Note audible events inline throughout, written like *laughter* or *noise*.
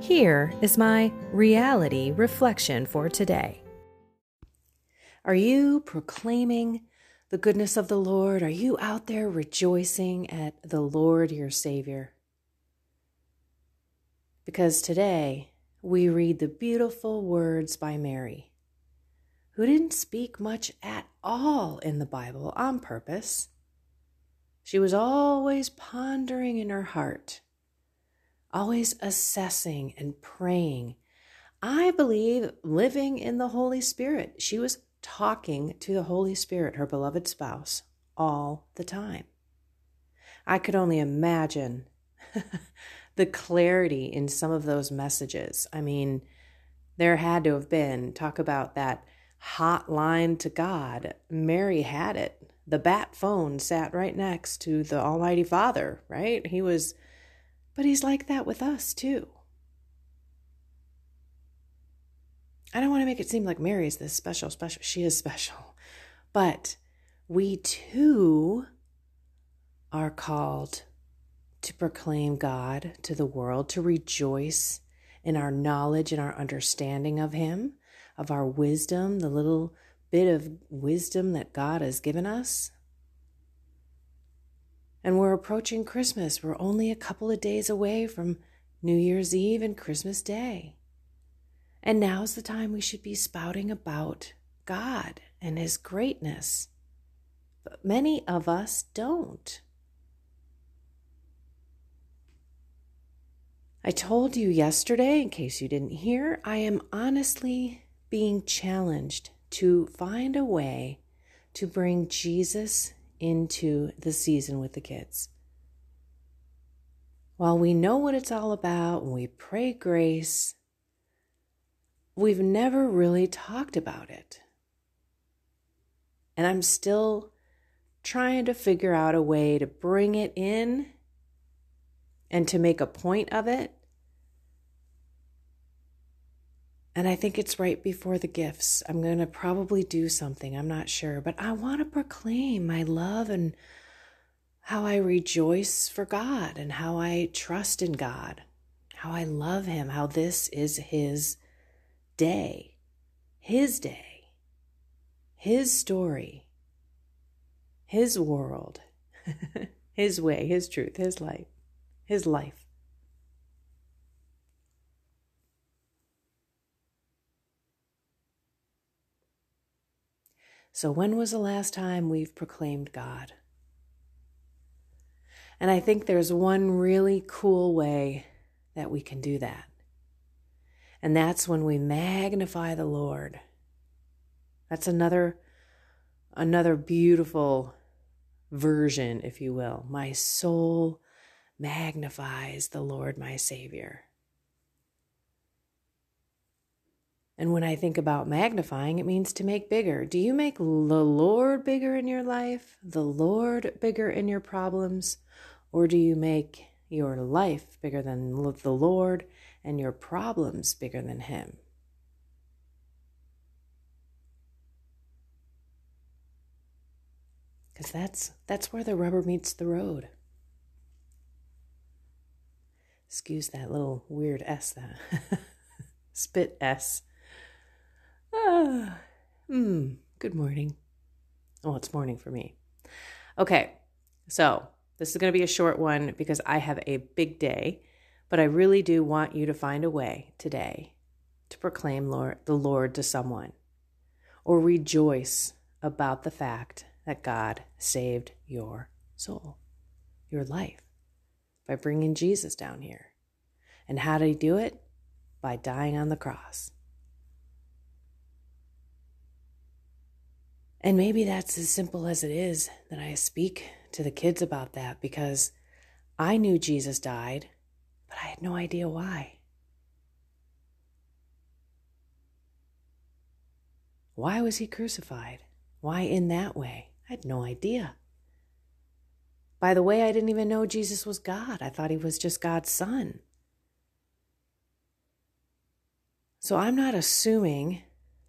Here is my reality reflection for today. Are you proclaiming the goodness of the Lord? Are you out there rejoicing at the Lord your Savior? Because today we read the beautiful words by Mary, who didn't speak much at all in the Bible on purpose. She was always pondering in her heart always assessing and praying. I believe living in the Holy Spirit. She was talking to the Holy Spirit, her beloved spouse, all the time. I could only imagine *laughs* the clarity in some of those messages. I mean, there had to have been, talk about that hotline to God. Mary had it. The bat phone sat right next to the Almighty Father, right? He was but he's like that with us too. I don't want to make it seem like Mary is this special, special. She is special. But we too are called to proclaim God to the world, to rejoice in our knowledge and our understanding of Him, of our wisdom, the little bit of wisdom that God has given us. And we're approaching Christmas. We're only a couple of days away from New Year's Eve and Christmas Day. And now's the time we should be spouting about God and His greatness. But many of us don't. I told you yesterday, in case you didn't hear, I am honestly being challenged to find a way to bring Jesus into the season with the kids. While we know what it's all about and we pray grace, we've never really talked about it. And I'm still trying to figure out a way to bring it in and to make a point of it And I think it's right before the gifts. I'm going to probably do something. I'm not sure. But I want to proclaim my love and how I rejoice for God and how I trust in God, how I love Him, how this is His day, His day, His story, His world, *laughs* His way, His truth, His life, His life. So, when was the last time we've proclaimed God? And I think there's one really cool way that we can do that. And that's when we magnify the Lord. That's another another beautiful version, if you will. My soul magnifies the Lord my Savior. And when I think about magnifying, it means to make bigger. Do you make the Lord bigger in your life, the Lord bigger in your problems, or do you make your life bigger than the Lord and your problems bigger than Him? Because that's, that's where the rubber meets the road. Excuse that little weird S that. *laughs* Spit S. Ah, *sighs* hmm, good morning. Well, it's morning for me. Okay, so this is going to be a short one because I have a big day, but I really do want you to find a way today to proclaim Lord, the Lord to someone. or rejoice about the fact that God saved your soul, your life, by bringing Jesus down here. And how did he do it? By dying on the cross. And maybe that's as simple as it is that I speak to the kids about that because I knew Jesus died, but I had no idea why. Why was he crucified? Why in that way? I had no idea. By the way, I didn't even know Jesus was God. I thought he was just God's son. So I'm not assuming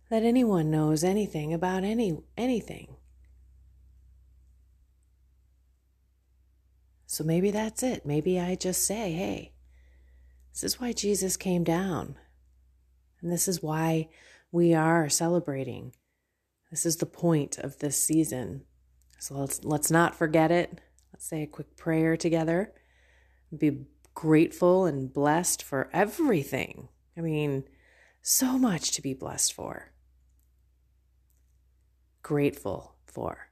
that anyone knows anything about any anything. So maybe that's it. Maybe I just say, hey, this is why Jesus came down. And this is why we are celebrating. This is the point of this season. So let's let's not forget it. Let's say a quick prayer together. Be grateful and blessed for everything. I mean, so much to be blessed for grateful for.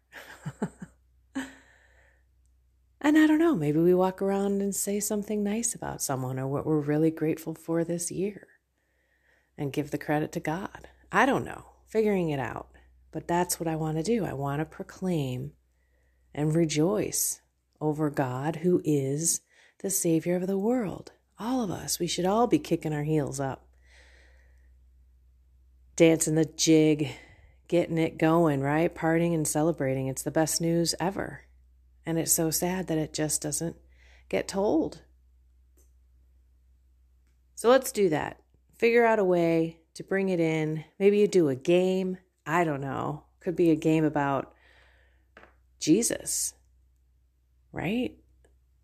*laughs* and I don't know, maybe we walk around and say something nice about someone or what we're really grateful for this year and give the credit to God. I don't know, figuring it out. But that's what I want to do. I want to proclaim and rejoice over God, who is the Savior of the world. All of us, we should all be kicking our heels up, dancing the jig, getting it going, right? Partying and celebrating. It's the best news ever. And it's so sad that it just doesn't get told. So let's do that. Figure out a way to bring it in. Maybe you do a game. I don't know. Could be a game about Jesus, right?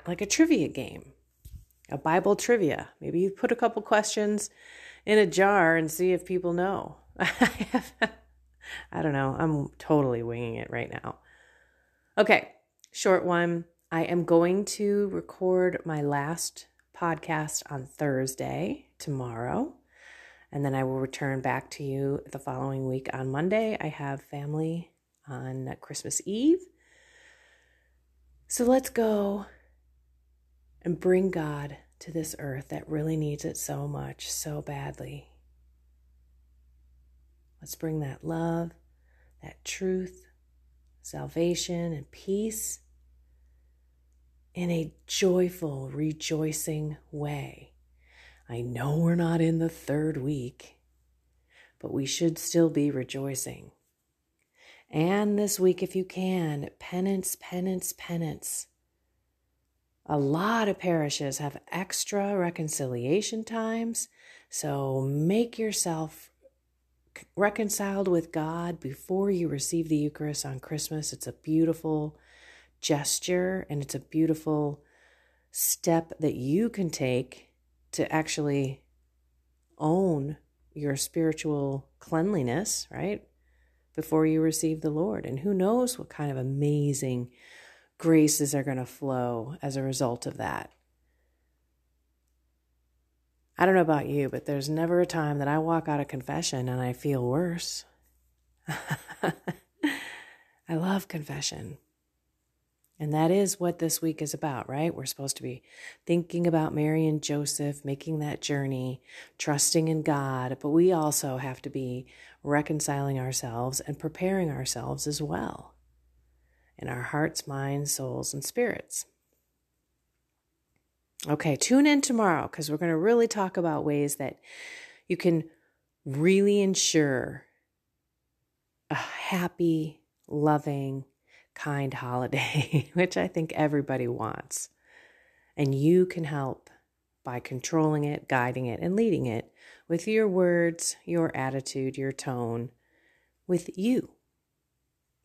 Like a trivia game, a Bible trivia. Maybe you put a couple questions in a jar and see if people know. *laughs* I have I don't know. I'm totally winging it right now. Okay, short one. I am going to record my last podcast on Thursday, tomorrow, and then I will return back to you the following week on Monday. I have family on Christmas Eve. So let's go and bring God to this earth that really needs it so much, so badly. Let's bring that love, that truth, salvation, and peace in a joyful, rejoicing way. I know we're not in the third week, but we should still be rejoicing. And this week, if you can, penance, penance, penance. A lot of parishes have extra reconciliation times, so make yourself reconciled with God before you receive the Eucharist on Christmas. It's a beautiful gesture and it's a beautiful step that you can take to actually own your spiritual cleanliness, right? Before you receive the Lord. And who knows what kind of amazing graces are going to flow as a result of that. I don't know about you, but there's never a time that I walk out of confession and I feel worse. *laughs* I love confession. And that is what this week is about, right? We're supposed to be thinking about Mary and Joseph, making that journey, trusting in God, but we also have to be reconciling ourselves and preparing ourselves as well in our hearts, minds, souls, and spirits. Okay, tune in tomorrow because we're going to really talk about ways that you can really ensure a happy, loving, kind *laughs* holiday, which I think everybody wants. And you can help by controlling it, guiding it, and leading it with your words, your attitude, your tone, with you,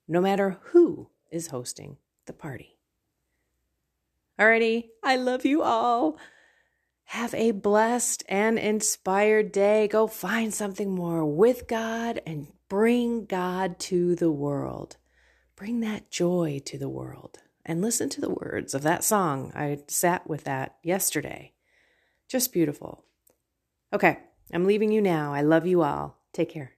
no matter who is hosting the party. Alrighty, I love you all. Have a blessed and inspired day. Go find something more with God and bring God to the world. Bring that joy to the world. And listen to the words of that song. I sat with that yesterday. Just beautiful. Okay, I'm leaving you now. I love you all. Take care.